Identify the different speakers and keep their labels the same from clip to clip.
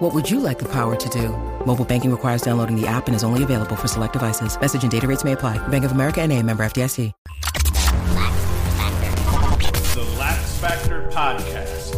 Speaker 1: What would you like the power to do? Mobile banking requires downloading the app and is only available for select devices. Message and data rates may apply. Bank of America and a member FDIC.
Speaker 2: The Lax Factor Podcast.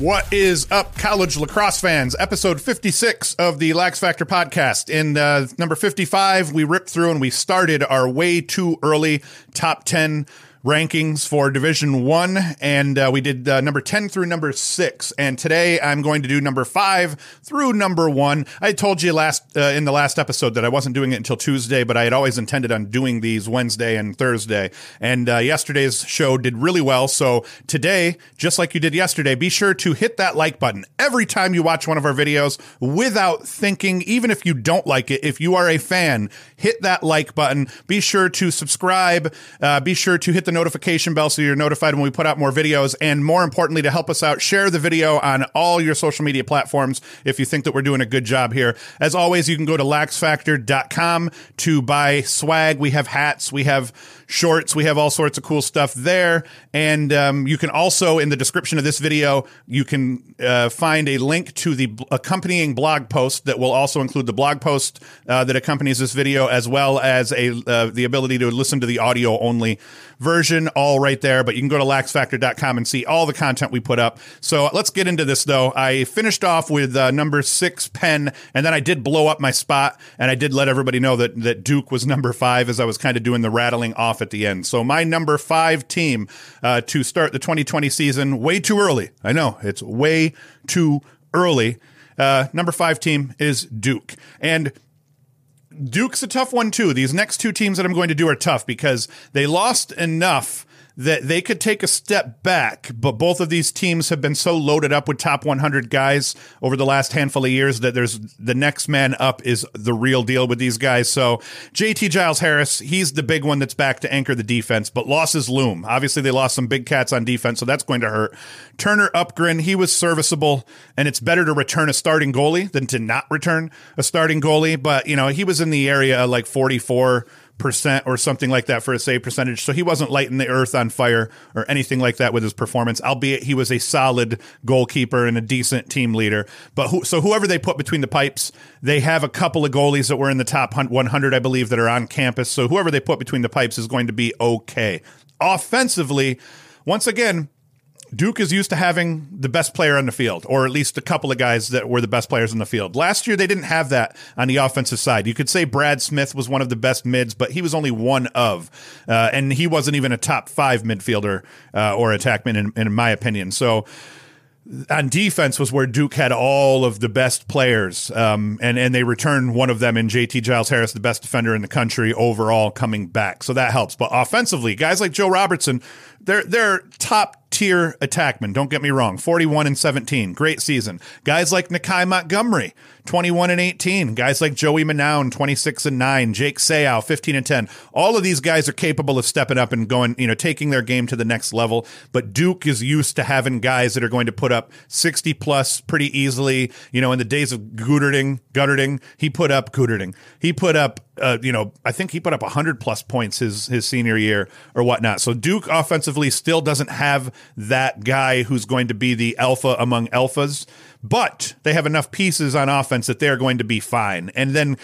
Speaker 3: What is up, college lacrosse fans? Episode 56 of the Lax Factor podcast. In uh, number 55, we ripped through and we started our way too early top 10 rankings for Division One, and uh, we did uh, number ten through number six. And today I'm going to do number five through number one. I told you last uh, in the last episode that I wasn't doing it until Tuesday, but I had always intended on doing these Wednesday and Thursday. And uh, yesterday's show did really well. So today, just like you did yesterday, be sure to hit that like button every time you watch one of our videos without thinking. Even if you don't like it, if you are a fan, hit that like button. Be sure to subscribe. Uh, be sure to hit the notification bell so you're notified when we put out more videos. And more importantly, to help us out, share the video on all your social media platforms if you think that we're doing a good job here. As always, you can go to laxfactor.com to buy swag. We have hats, we have shorts, we have all sorts of cool stuff there. And um, you can also, in the description of this video, you can uh, find a link to the accompanying blog post that will also include the blog post uh, that accompanies this video, as well as a uh, the ability to listen to the audio only version, all right there. But you can go to laxfactor.com and see all the content we put up. So let's get into this, though. I finished off with uh, number six, pen, and then I did blow up my spot, and I did let everybody know that, that Duke was number five as I was kind of doing the rattling off at the end. So my number five team uh, to start the 2020 season, way too early. I know, it's way too early. Uh, number five team is Duke. And Duke's a tough one too. These next two teams that I'm going to do are tough because they lost enough that they could take a step back, but both of these teams have been so loaded up with top 100 guys over the last handful of years that there's the next man up is the real deal with these guys. So JT Giles Harris, he's the big one that's back to anchor the defense, but losses loom. Obviously, they lost some big cats on defense, so that's going to hurt. Turner Uppgren, he was serviceable, and it's better to return a starting goalie than to not return a starting goalie. But you know, he was in the area like 44 percent or something like that for a save percentage. So he wasn't lighting the earth on fire or anything like that with his performance. Albeit he was a solid goalkeeper and a decent team leader. But who, so whoever they put between the pipes, they have a couple of goalies that were in the top 100, I believe, that are on campus. So whoever they put between the pipes is going to be okay. Offensively, once again, Duke is used to having the best player on the field, or at least a couple of guys that were the best players in the field. Last year, they didn't have that on the offensive side. You could say Brad Smith was one of the best mids, but he was only one of, uh, and he wasn't even a top five midfielder uh, or attackman, in, in my opinion. So, on defense was where Duke had all of the best players, um, and and they returned one of them in JT Giles Harris, the best defender in the country overall, coming back. So that helps. But offensively, guys like Joe Robertson, they're they're top tier attackmen. Don't get me wrong. 41 and 17. Great season. Guys like Nakeie Montgomery, 21 and 18. Guys like Joey Manown, 26 and 9. Jake Seau, 15 and 10. All of these guys are capable of stepping up and going, you know, taking their game to the next level. But Duke is used to having guys that are going to put up 60 plus pretty easily. You know, in the days of Guderding, Gutterding, he put up Guderding. He put up uh, you know, I think he put up 100 plus points his his senior year or whatnot. So Duke offensively still doesn't have that guy who's going to be the alpha among alphas, but they have enough pieces on offense that they're going to be fine. And then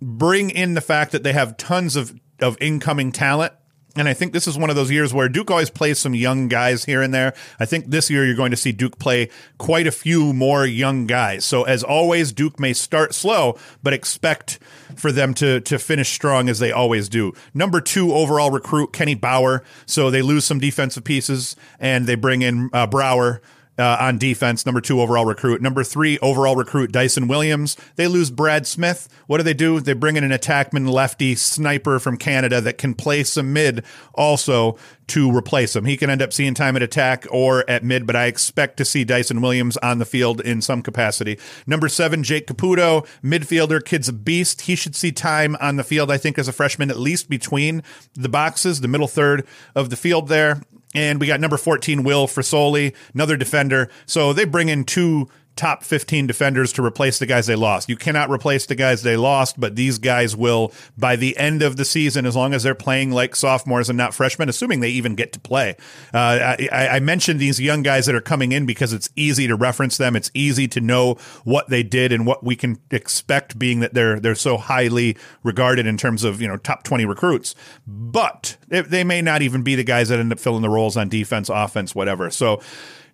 Speaker 3: bring in the fact that they have tons of of incoming talent And I think this is one of those years where Duke always plays some young guys here and there. I think this year you're going to see Duke play quite a few more young guys. So as always, Duke may start slow, but expect for them to to finish strong as they always do. Number two overall recruit Kenny Brower. So they lose some defensive pieces and they bring in uh, Brower uh, on defense, number two overall recruit. Number three overall recruit, Dyson Williams. They lose Brad Smith. What do they do? They bring in an attackman lefty sniper from Canada that can play some mid also to replace him. He can end up seeing time at attack or at mid, but I expect to see Dyson Williams on the field in some capacity. Number seven, Jake Caputo, midfielder, kid's a beast. He should see time on the field, I think, as a freshman, at least between the boxes, the middle third of the field there. And we got number 14, Will Frisoli, another defender. So they bring in two top 15 defenders to replace the guys they lost. You cannot replace the guys they lost, but these guys will by the end of the season, as long as they're playing like sophomores and not freshmen, assuming they even get to play. Uh, I, I, mentioned these young guys that are coming in because it's easy to reference them. It's easy to know what they did and what we can expect, being that they're they're so highly regarded in terms of you know top 20 recruits. But they may not even be the guys that end up filling the roles on defense, offense, whatever. So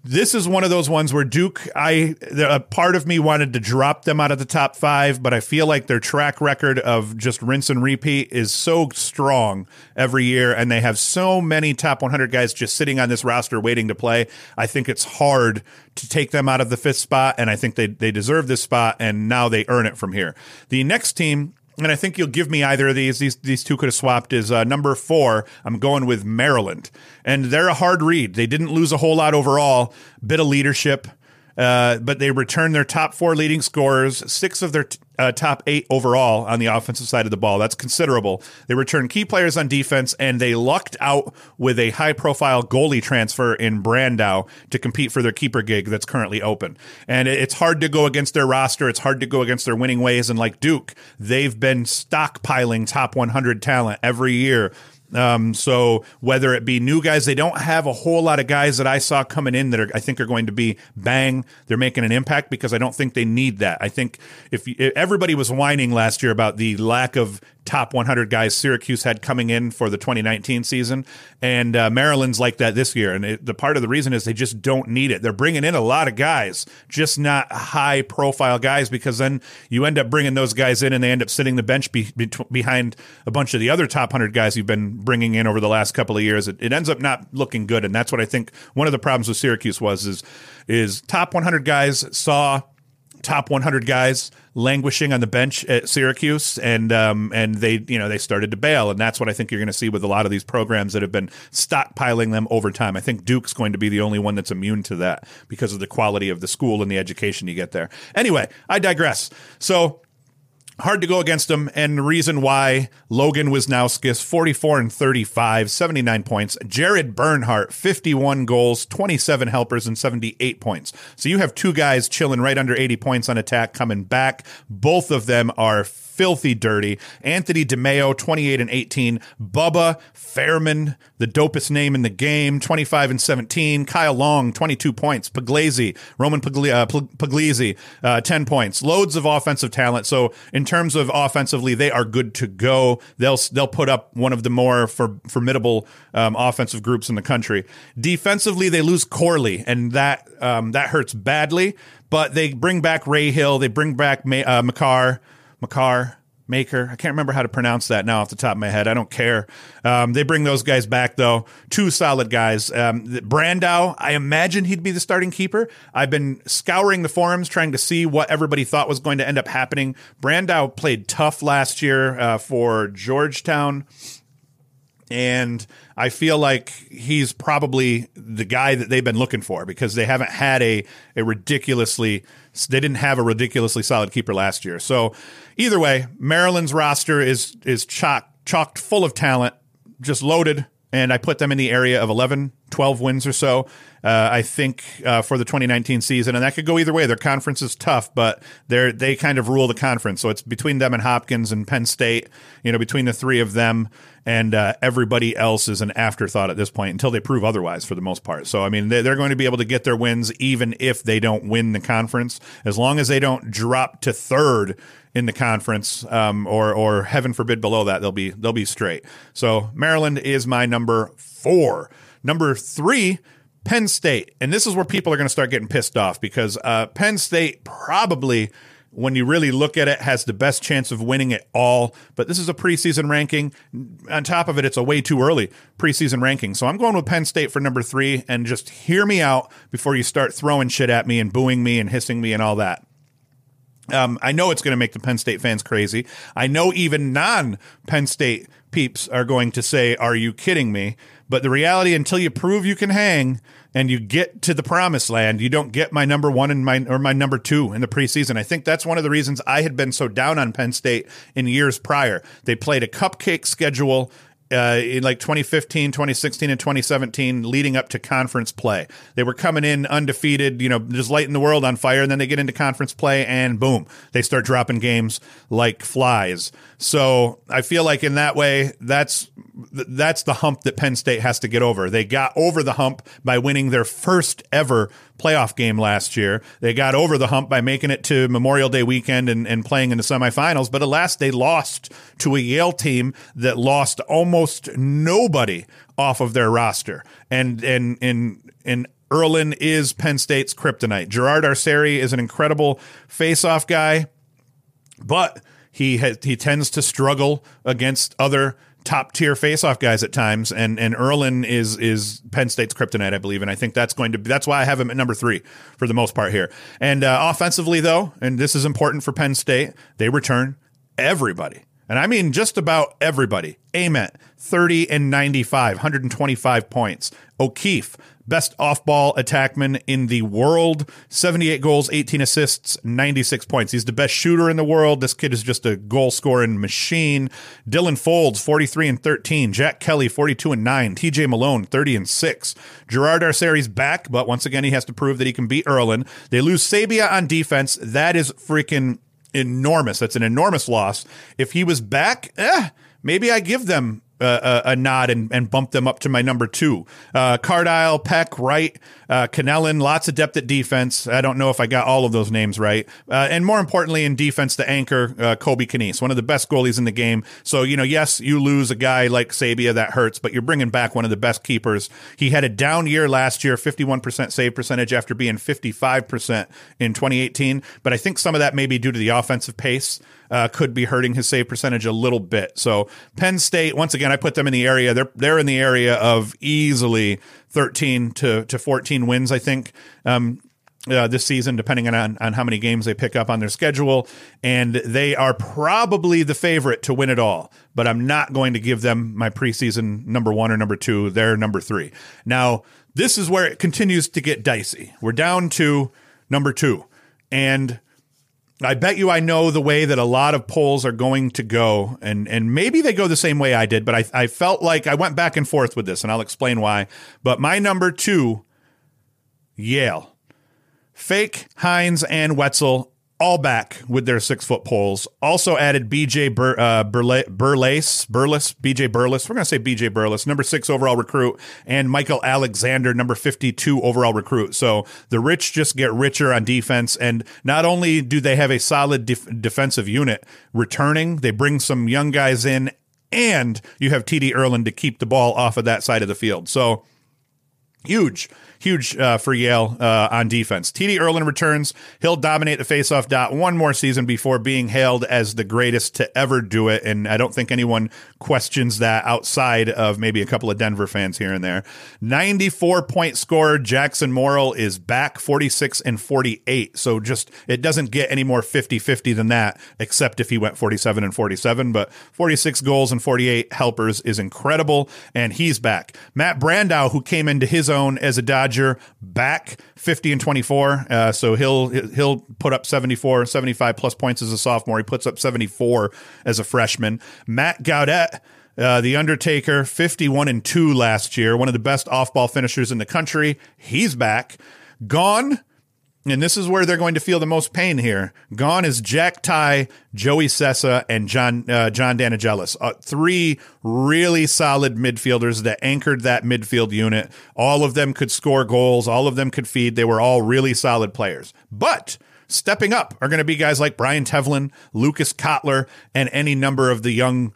Speaker 3: this is one of those ones where Duke, I a part of me wanted to drop them out of the top five, but I feel like their track record of just rinse and repeat is so strong every year, and they have so many top 100 guys just sitting on this roster waiting to play. I think it's hard to take them out of the fifth spot, and I think they they deserve this spot, and now they earn it from here. The next team and I think you'll give me either of these. These these two could have swapped. Is uh, number four. I'm going with Maryland, and they're a hard read. They didn't lose a whole lot overall. Bit of leadership. Uh, but they returned their top four leading scorers, six of their t- uh, top eight overall on the offensive side of the ball. That's considerable. They returned key players on defense, and they lucked out with a high profile goalie transfer in Brandow to compete for their keeper gig that's currently open. And it's hard to go against their roster. It's hard to go against their winning ways. And like Duke, they've been stockpiling top 100 talent every year um, so whether it be new guys, they don't have a whole lot of guys that I saw coming in that are, I think are going to be bang. They're making an impact because I don't think they need that. I think if, if everybody was whining last year about the lack of top 100 guys Syracuse had coming in for the 2019 season, and uh, Maryland's like that this year. And it, the part of the reason is they just don't need it. They're bringing in a lot of guys, just not high profile guys, because then you end up bringing those guys in and they end up sitting the bench be, be, behind a bunch of the other top 100 guys you've been bringing in over the last couple of years. It, it ends up not looking good, and that's what I think one of the problems with Syracuse was is is top 100 guys saw top 100 guys languishing on the bench at Syracuse, and um, and they you know they started to bail, and that's what I think you're going to see with a lot of these programs that have been stockpiling them over time. I think Duke's going to be the only one that's immune to that because of the quality of the school and the education you get there. Anyway, I digress. So hard to go against them. And the reason why Logan Wisnauskas, 44 and 35, 79 points. Jared Bernhardt, 51 goals, 27 helpers, and 78 points. So you have two guys chilling right under 80 points on attack coming back. Both of them are filthy dirty. Anthony DeMaio, 28 and 18. Bubba Fairman, the dopest name in the game, 25 and 17. Kyle Long, 22 points. Puglise, Roman Pugli- uh, uh, 10 points. Loads of offensive talent. So in terms of offensively, they are good to go. They'll they'll put up one of the more for, formidable um, offensive groups in the country. Defensively, they lose Corley, and that um, that hurts badly. But they bring back Rahill. They bring back May- uh, Makar. Makar Maker. I can't remember how to pronounce that now off the top of my head. I don't care. Um, they bring those guys back though. Two solid guys. Um, Brandow, I imagine he'd be the starting keeper. I've been scouring the forums trying to see what everybody thought was going to end up happening. Brandow played tough last year uh, for Georgetown and I feel like he's probably the guy that they've been looking for because they haven't had a a ridiculously they didn't have a ridiculously solid keeper last year. So either way, Maryland's roster is is chock chocked full of talent, just loaded, and I put them in the area of 11 12 wins or so. Uh, I think uh, for the 2019 season, and that could go either way. Their conference is tough, but they they kind of rule the conference. So it's between them and Hopkins and Penn State. You know, between the three of them, and uh, everybody else is an afterthought at this point until they prove otherwise for the most part. So I mean, they, they're going to be able to get their wins even if they don't win the conference, as long as they don't drop to third in the conference, um, or or heaven forbid below that, they'll be they'll be straight. So Maryland is my number four. Number three Penn State, and this is where people are going to start getting pissed off because uh, Penn State probably, when you really look at it, has the best chance of winning it all. But this is a preseason ranking. On top of it, it's a way too early preseason ranking. So I'm going with Penn State for number three, and just hear me out before you start throwing shit at me and booing me and hissing me and all that. Um, I know it's going to make the Penn State fans crazy. I know even non Penn State peeps are going to say, Are you kidding me? But the reality, until you prove you can hang and you get to the promised land, you don't get my number one and my or my number two in the preseason. I think that's one of the reasons I had been so down on Penn State in years prior. They played a cupcake schedule uh, in like 2015, 2016, and 2017, leading up to conference play. They were coming in undefeated, you know, just lighting the world on fire. And then they get into conference play and boom, they start dropping games like flies. So I feel like in that way, that's that's the hump that Penn State has to get over. They got over the hump by winning their first ever playoff game last year. They got over the hump by making it to Memorial Day weekend and, and playing in the semifinals. But alas, they lost to a Yale team that lost almost nobody off of their roster. And and and and Ierlan is Penn State's kryptonite. Gerard Arceri is an incredible face-off guy, but he has, he tends to struggle against other top tier faceoff guys at times, and and Ierlan is is Penn State's kryptonite, I believe, and I think that's going to be, that's why I have him at number three for the most part here. And uh, offensively, though, and this is important for Penn State, they return everybody. And I mean just about everybody. Ament, 30 and 95, 125 points. O'Keefe, best off ball attackman in the world. 78 goals, 18 assists, 96 points. He's the best shooter in the world. This kid is just a goal scoring machine. Dylan Foulds, 43 and 13. Jack Kelly, 42 and 9. TJ Malone, 30 and 6. Gerard Arceri's back, but once again, he has to prove that he can beat Ierlan. They lose Sabia on defense. That is freaking enormous. That's an enormous loss. If he was back, eh, maybe I give them a, a, nod and, and bump them up to my number two. Uh, Cardile, Peck, Wright, uh, lots of depth at defense. I don't know if I got all of those names right. Uh, and more importantly, in defense, the anchor, uh, Kobe Kneese, one of the best goalies in the game. So, you know, yes, you lose a guy like Sabia, that hurts, but you're bringing back one of the best keepers. He had a down year last year, 51% save percentage after being 55% in 2018. But I think some of that may be due to the offensive pace uh, could be hurting his save percentage a little bit. So Penn State, once again, I put them in the area. They're they're in the area of easily 13 to to 14 wins. I think. Um, uh, this season, depending on, on how many games they pick up on their schedule. And they are probably the favorite to win it all, but I'm not going to give them my preseason number one or number two. They're number three. Now, this is where it continues to get dicey. We're down to number two. And I bet you I know the way that a lot of polls are going to go, and and maybe they go the same way I did, but I, I felt like I went back and forth with this, and I'll explain why. But my number two, Yale. Fake, Hines, and Wetzel all back with their six foot poles. Also added BJ Bur- uh, Burle- Burles, Burles, BJ Burles. We're going to say BJ Burles, number six overall recruit, and Michael Alexander, number 52 overall recruit. So the rich just get richer on defense. And not only do they have a solid def- defensive unit returning, they bring some young guys in, and you have TD Ierlan to keep the ball off of that side of the field. So huge huge uh, for Yale uh, on defense. TD Ierlan returns. He'll dominate the faceoff dot one more season before being hailed as the greatest to ever do it. And I don't think anyone questions that outside of maybe a couple of Denver fans here and there. 94 point scorer Jackson Morrill is back 46 and 48. So just it doesn't get any more 50 50 than that, except if he went 47 and 47. But 46 goals and 48 helpers is incredible. And he's back. Matt Brandau, who came into his own as a Dodger Dodger back 50 and 24. Uh, so he'll he'll put up 74, 75 plus points as a sophomore. He puts up 74 as a freshman. Matt Gaudet Uh, the Undertaker, 51 and 2 last year, one of the best off ball finishers in the country. He's back. Gone and this is where they're going to feel the most pain here. Gone is Jack Tigh, Joey Sessa, and John uh, John Daniggelis. Uh, three really solid midfielders that anchored that midfield unit. All of them could score goals. All of them could feed. They were all really solid players. But stepping up are going to be guys like Brian Tevlin, Lucas Cotler, and any number of the young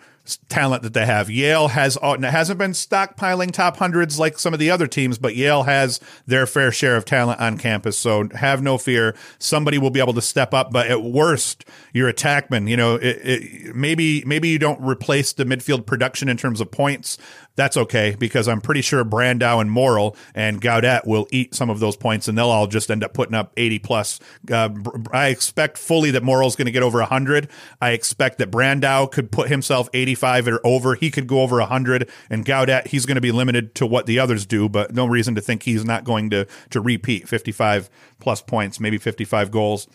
Speaker 3: talent that they have. Yale has uh, and it hasn't been stockpiling top hundreds like some of the other teams, but Yale has their fair share of talent on campus. So have no fear. Somebody will be able to step up. But at worst, your attackman, you know, it, it, maybe maybe you don't replace the midfield production in terms of points, that's okay because I'm pretty sure Brandau and Morrill and Gaudet will eat some of those points and they'll all just end up putting up 80 plus. Uh, I expect fully that Morrill's going to get over 100. I expect that Brandau could put himself 85 or over. He could go over 100 and Gaudet, he's going to be limited to what the others do, but no reason to think he's not going to, to repeat 55 plus points, maybe 55 goals.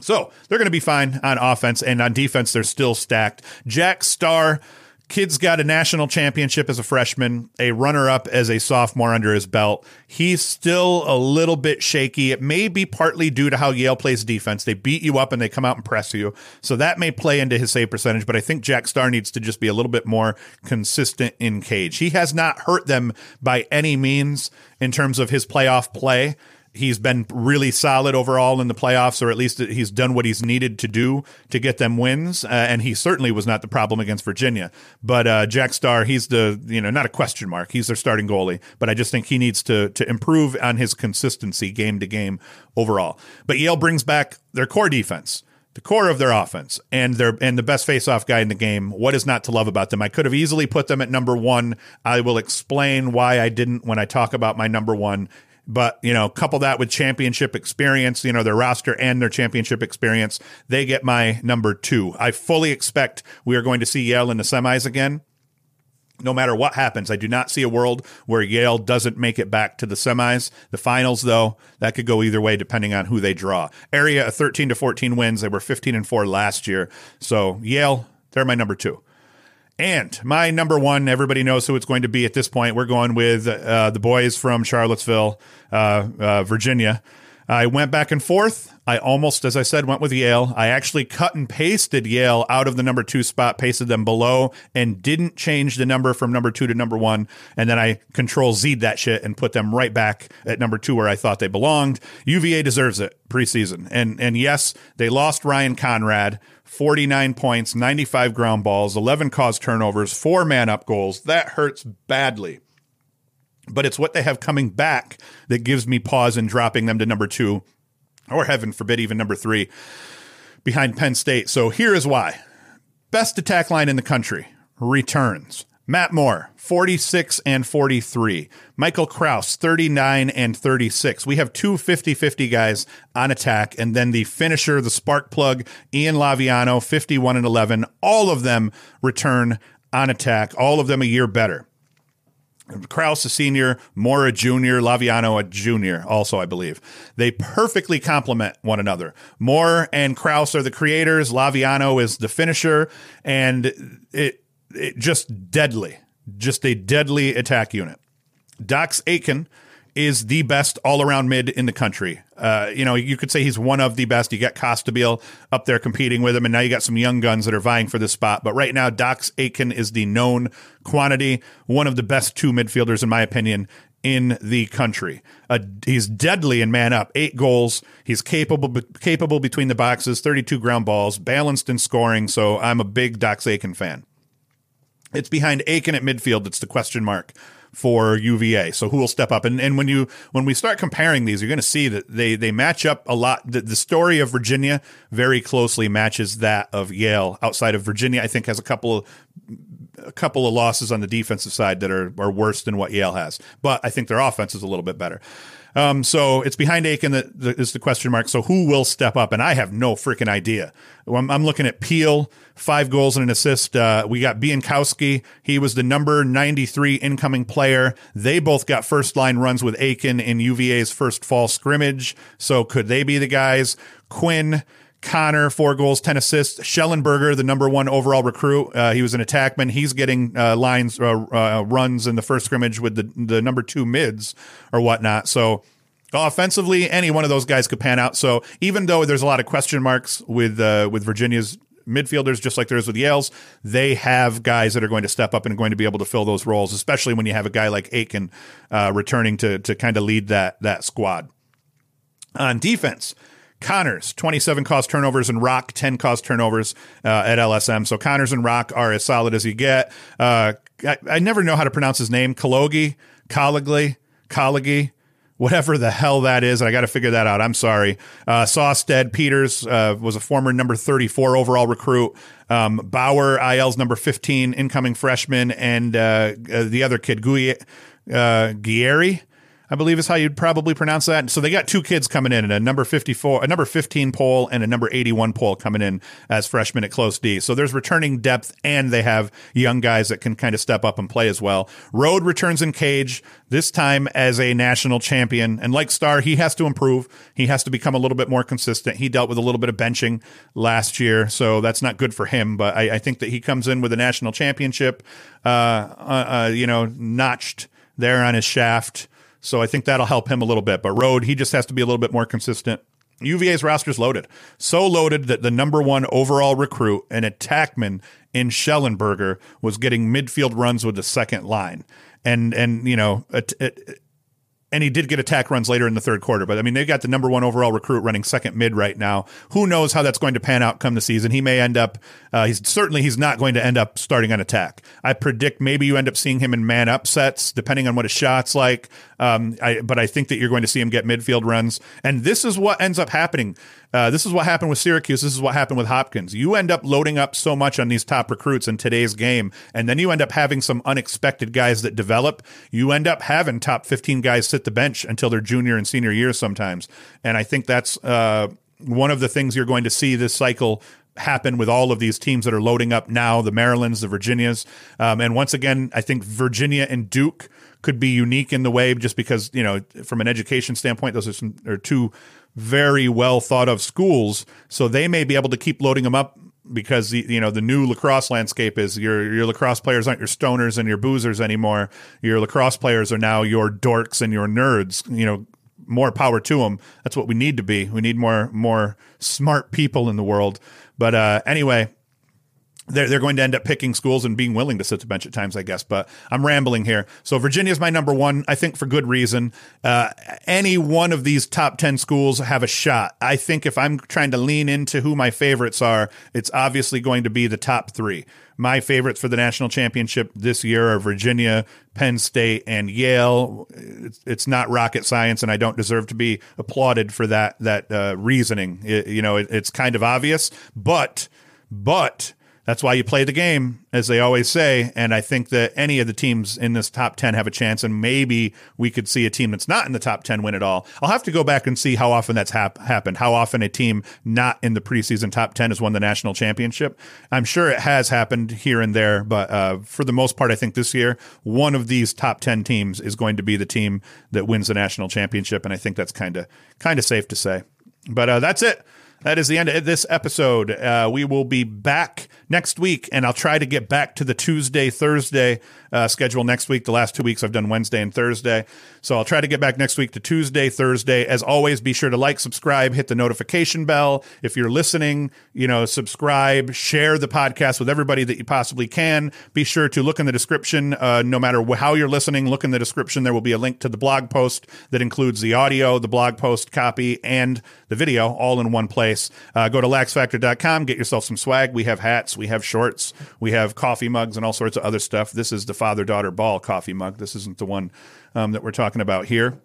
Speaker 3: So they're going to be fine on offense and on defense. They're still stacked. Jack Starr Kid's got a national championship as a freshman, a runner up as a sophomore under his belt. He's still a little bit shaky. It may be partly due to how Yale plays defense. They beat you up and they come out and press you. So that may play into his save percentage, but I think Jack Starr needs to just be a little bit more consistent in cage. He has not hurt them by any means in terms of his playoff play he's been really solid overall in the playoffs, or at least he's done what he's needed to do to get them wins. Uh, and he certainly was not the problem against Virginia. But uh, Jack Starr, he's the you know not a question mark. He's their starting goalie, but I just think he needs to to improve on his consistency game to game overall. But Yale brings back their core defense. The core of their offense and their and the best faceoff guy in the game. What is not to love about them? I could have easily put them at number one. I will explain why I didn't when I talk about my number one but, you know, couple that with championship experience, you know, their roster and their championship experience, they get my number two. I fully expect we are going to see Yale in the semis again. No matter what happens, I do not see a world where Yale doesn't make it back to the semis. The finals, though, that could go either way depending on who they draw. Area 13 to 14 wins. They were 15 and 4 last year. So Yale, they're my number two. And my number one, everybody knows who it's going to be at this point. We're going with uh, the boys from Charlottesville, uh, uh, Virginia. I went back and forth. I almost, as I said, went with Yale. I actually cut and pasted Yale out of the number two spot, pasted them below, and didn't change the number from number two to number one. And then I control Z that shit and put them right back at number two where I thought they belonged. UVA deserves it preseason. And and yes, they lost Ryan Conrad 49 points, 95 ground balls, 11 caused turnovers, four man up goals. That hurts badly. But it's what they have coming back that gives me pause in dropping them to number two, or heaven forbid, even number three behind Penn State. So here is why. Best attack line in the country returns. Matt Moore, 46 and 43. Michael Kraus, 39 and 36. We have two 50 50 guys on attack. And then the finisher, the spark plug, Ian Laviano, 51 and 11. All of them return on attack, all of them a year better. Kraus a senior, Moore a junior, Laviano a junior, also, I believe. They perfectly complement one another. Moore and Kraus are the creators, Laviano is the finisher, and it it, just deadly, just a deadly attack unit. Dox Aitken is the best all around mid in the country. Uh, you know, you could say he's one of the best. You got Costabile up there competing with him, and now you got some young guns that are vying for this spot. But right now, Dox Aitken is the known quantity, one of the best two midfielders, in my opinion, in the country. Uh, he's deadly in man up, eight goals. He's capable capable between the boxes, 32 ground balls, balanced in scoring. So I'm a big Dox Aitken fan. It's behind Aitken at midfield. It's the question mark for UVA. So who will step up? And and when you when we start comparing these, you're going to see that they they match up a lot. The, the, story of Virginia very closely matches that of Yale. Outside of Virginia, I think has a couple of a couple of losses on the defensive side that are are worse than what Yale has. But I think their offense is a little bit better. Um, so it's behind Aitken that, is the question mark. So who will step up? And I have no freaking idea. I'm, I'm, looking at Peel, five goals and an assist. Uh, we got Biankowski. He was the number 93 incoming player. They both got first line runs with Aitken in UVA's first fall scrimmage. So could they be the guys? Quinn, Connor, four goals, 10 assists. Shellenberger, the number one overall recruit. Uh, he was an attackman. He's getting uh, lines, uh, uh, runs in the first scrimmage with the, the number two mids or whatnot. So offensively, any one of those guys could pan out. So even though there's a lot of question marks with uh, with Virginia's midfielders, just like there is with Yale's, they have guys that are going to step up and going to be able to fill those roles, especially when you have a guy like Aitken uh, returning to to kind of lead that that squad. On defense, Connors, 27 caused turnovers, and Rock, 10 caused turnovers uh, at LSM. So Connors and Rock are as solid as you get. Uh, I, I, never know how to pronounce his name. Kalogi, Collegy, Collegy, whatever the hell that is. I got to figure that out. I'm sorry. Uh, Sawstead Peters uh, was a former number 34 overall recruit. Um, Bauer, IL's number 15 incoming freshman, and uh, uh the other kid, Gui, uh, Guieri I believe is how you'd probably pronounce that. So they got two kids coming in, and a number 54, a number 15 pole, and a number 81 pole coming in as freshmen at close D. So there's returning depth, and they have young guys that can kind of step up and play as well. Rode returns in cage, this time as a national champion. And like Starr, he has to improve. He has to become a little bit more consistent. He dealt with a little bit of benching last year, so that's not good for him. But I, I think that he comes in with a national championship, uh, uh, uh you know, notched there on his shaft. So I think that'll help him a little bit. But Rode, he just has to be a little bit more consistent. UVA's roster's loaded. So loaded that the number one overall recruit, an attackman in Shellenberger, was getting midfield runs with the second line. And, and you know, and he did get attack runs later in the third quarter. But I mean, they've got the number one overall recruit running second mid right now. Who knows how that's going to pan out come the season? He may end up. Uh, he's certainly he's not going to end up starting on attack. I predict maybe you end up seeing him in man up sets, depending on what his shots like. Um, I, but I think that you're going to see him get midfield runs, and this is what ends up happening. Uh, this is what happened with Syracuse. This is what happened with Hopkins. You end up loading up so much on these top recruits in today's game, and then you end up having some unexpected guys that develop. You end up having top 15 guys sit the bench until their junior and senior years sometimes. And I think that's uh, one of the things you're going to see this cycle happen with all of these teams that are loading up now the Marylands, the Virginias. Um, and once again, I think Virginia and Duke could be unique in the way just because, you know, from an education standpoint, those are some are two very well thought of schools, so they may be able to keep loading them up because the, you know the new lacrosse landscape is your your lacrosse players aren't your stoners and your boozers anymore. Your lacrosse players are now your dorks and your nerds. You know, more power to them. That's what we need to be. We need more more smart people in the world. But uh, anyway, they're, they're going to end up picking schools and being willing to sit the bench at times, I guess. But I'm rambling here. So Virginia is my number one, I think for good reason. Uh, any one of these top 10 schools have a shot. I think if I'm trying to lean into who my favorites are, it's obviously going to be the top three. My favorites for the national championship this year are Virginia, Penn State, and Yale. It's, it's not rocket science, and I don't deserve to be applauded for that that uh, reasoning. It, you know, it, it's kind of obvious, but but that's why you play the game, as they always say. And I think that any of the teams in this top 10 have a chance. And maybe we could see a team that's not in the top 10 win it all. I'll have to go back and see how often that's hap- happened, how often a team not in the preseason top 10 has won the national championship. I'm sure it has happened here and there. But uh, for the most part, I think this year, one of these top 10 teams is going to be the team that wins the national championship. And I think that's kind of kind of safe to say. But uh, that's it that is the end of this episode. Uh, we will be back next week, and I'll try to get back to the Tuesday, Thursday uh, schedule next week. The last two weeks I've done Wednesday and Thursday. So I'll try to get back next week to Tuesday, Thursday. As always, be sure to like, subscribe, hit the notification bell. If you're listening, you know, subscribe, share the podcast with everybody that you possibly can. Be sure to look in the description. Uh, no matter how you're listening, look in the description. There will be a link to the blog post that includes the audio, the blog post copy, and the video all in one place. Uh, go to laxfactor.com, get yourself some swag. We have hats, we have shorts, we have coffee mugs, and all sorts of other stuff. This is the father daughter ball coffee mug. This isn't the one um, that we're talking about here.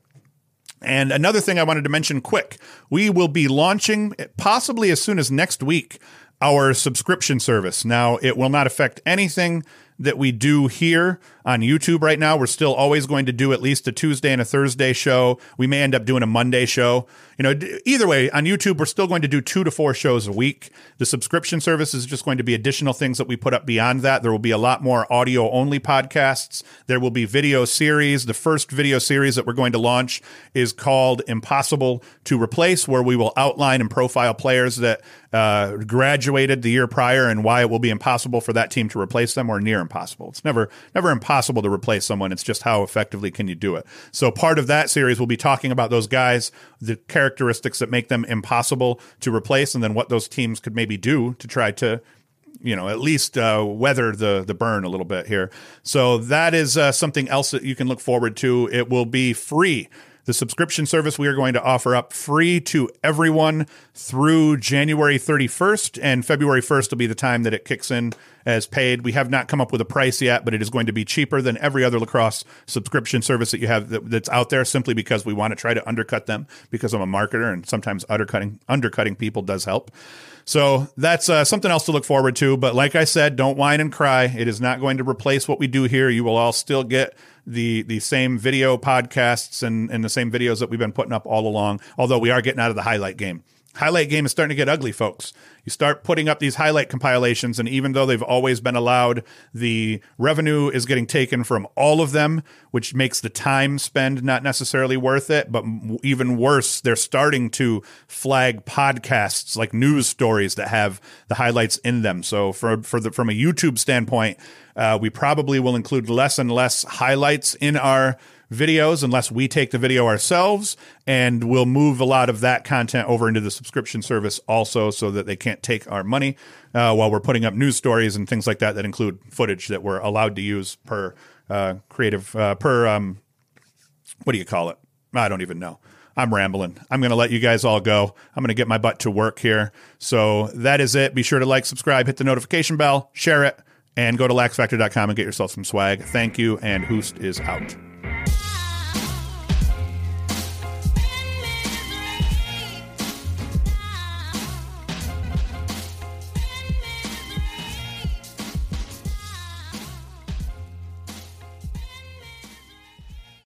Speaker 3: And another thing I wanted to mention quick we will be launching, possibly as soon as next week, our subscription service. Now, it will not affect anything that we do here on YouTube right now. We're still always going to do at least a Tuesday and a Thursday show. We may end up doing a Monday show. You know, either way, on YouTube, we're still going to do two to four shows a week. The subscription service is just going to be additional things that we put up beyond that. There will be a lot more audio only podcasts. There will be video series. The first video series that we're going to launch is called Impossible to Replace, where we will outline and profile players that uh, graduated the year prior and why it will be impossible for that team to replace them or near impossible. It's never never impossible to replace someone. It's just how effectively can you do it. So part of that series will be talking about those guys, the characteristics that make them impossible to replace, and then what those teams could maybe do to try to you know at least uh, weather the the burn a little bit here. So that is uh, something else that you can look forward to. It will be free the subscription service we are going to offer up free to everyone through January 31st, and February 1st will be the time that it kicks in as paid. We have not come up with a price yet, but it is going to be cheaper than every other lacrosse subscription service that you have that, that's out there simply because we want to try to undercut them because I'm a marketer and sometimes undercutting undercutting people does help. So that's uh, something else to look forward to. But like I said, don't whine and cry. It is not going to replace what we do here. You will all still get the the same video podcasts and, and the same videos that we've been putting up all along, although we are getting out of the highlight game. Highlight game is starting to get ugly, folks. You start putting up these highlight compilations, and even though they've always been allowed, the revenue is getting taken from all of them, which makes the time spend not necessarily worth it. But even worse, they're starting to flag podcasts like news stories that have the highlights in them. So, for for the from a YouTube standpoint, uh, we probably will include less and less highlights in our videos unless we take the video ourselves and we'll move a lot of that content over into the subscription service also so that they can't take our money uh, while we're putting up news stories and things like that that include footage that we're allowed to use per uh, creative uh, per um, what do you call it i don't even know I'm rambling. I'm going to let you guys all go. I'm going to get my butt to work here. So that is it. Be sure to like, subscribe, hit the notification bell, share it, and go to laxfactor.com and get yourself some swag. Thank you, and Hoost is out.